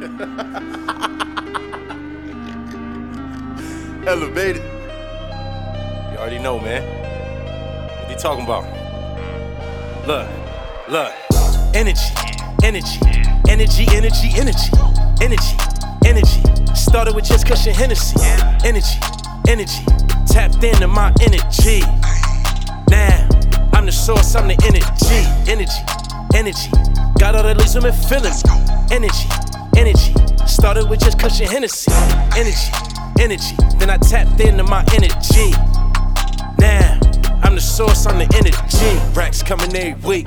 Elevated. You already know, man. What you talking about? Look, look. Energy, energy, energy, energy, energy, energy, energy. Started with just cushion Hennessy. Energy, energy. Tapped into my energy. Now, I'm the source, I'm the energy, energy, energy. Got all the leaves I'm feeling. Energy, energy. Started with just cushion Hennessy. Energy, energy. Then I tapped into my energy. Now, I'm the source, I'm the energy. Racks coming every week.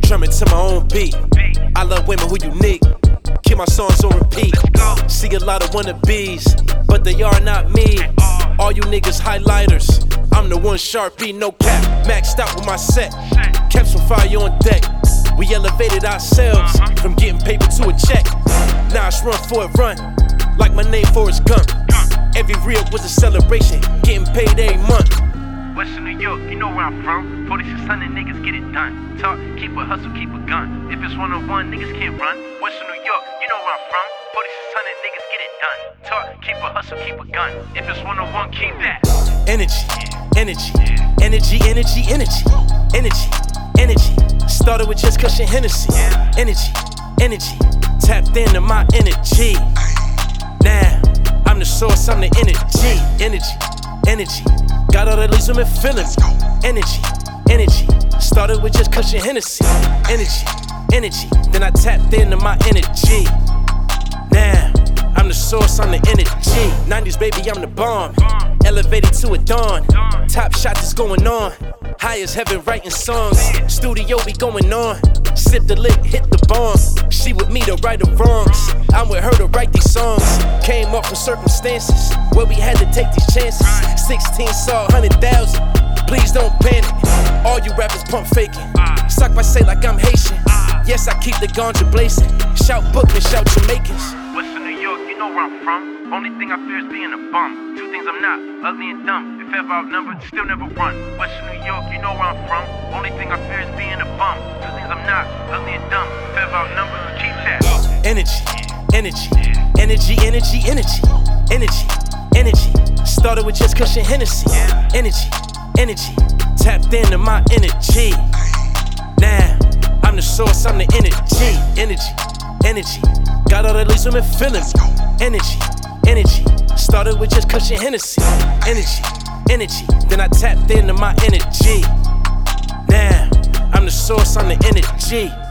Drumming to my own beat. I love women who unique. Keep my songs on repeat. See a lot of wannabes, but they are not me. All you niggas highlighters. I'm the one sharpie, no cap. Maxed out with my set. Kept some fire on deck. We elevated ourselves from getting paper to a check. Run for it, run. Like my name Forrest Gump. Every reel was a celebration, getting paid every month. Western New York, you know where I'm from. 4600 niggas get it done. Talk, keep a hustle, keep a gun. If it's one on one, niggas can't run. Western New York, you know where I'm from. 4600 niggas get it done. Talk, keep a hustle, keep a gun. If it's one on one, keep that. Energy, energy, energy, energy, energy, energy, energy. Started with just cushion Hennessy. Energy, energy. Tapped into my energy. Now, I'm the source, I'm the energy, energy, energy. Got all the leaves I'm feeling. Energy, energy. Started with just cushion Hennessy. Energy, energy. Then I tapped into my energy. Now, I'm the source, I'm the energy. 90s, baby, I'm the bomb. Elevated to a dawn. Top shot that's going on. High as heaven, writing songs. Studio be going on. Sip the lick, hit the bomb. She with me to right the wrongs. I'm with her to write these songs. Came up from circumstances where we had to take these chances. 16 saw 100,000. Please don't panic. All you rappers pump faking. Suck my say like I'm Haitian. Yes, I keep the ganja blazing. Shout Brooklyn, shout Jamaicans. Know where I'm from. Only thing I fear is being a bum. Two things I'm not, ugly and dumb. If ever outnumbered, still never run. Western New York, you know where I'm from. Only thing I fear is being a bum. Two things I'm not, ugly and dumb. If ever outnumbered, keep that. Energy, energy, energy, energy, energy, energy, energy. Started with just cushion Hennessy. Energy, energy. Tapped into my energy. Now, I'm the source, I'm the energy, energy, energy. Got all the leaves I'm feeling. Energy, energy. Started with just cushion Hennessy. Energy, energy. Then I tapped into my energy. Now, I'm the source, I'm the energy.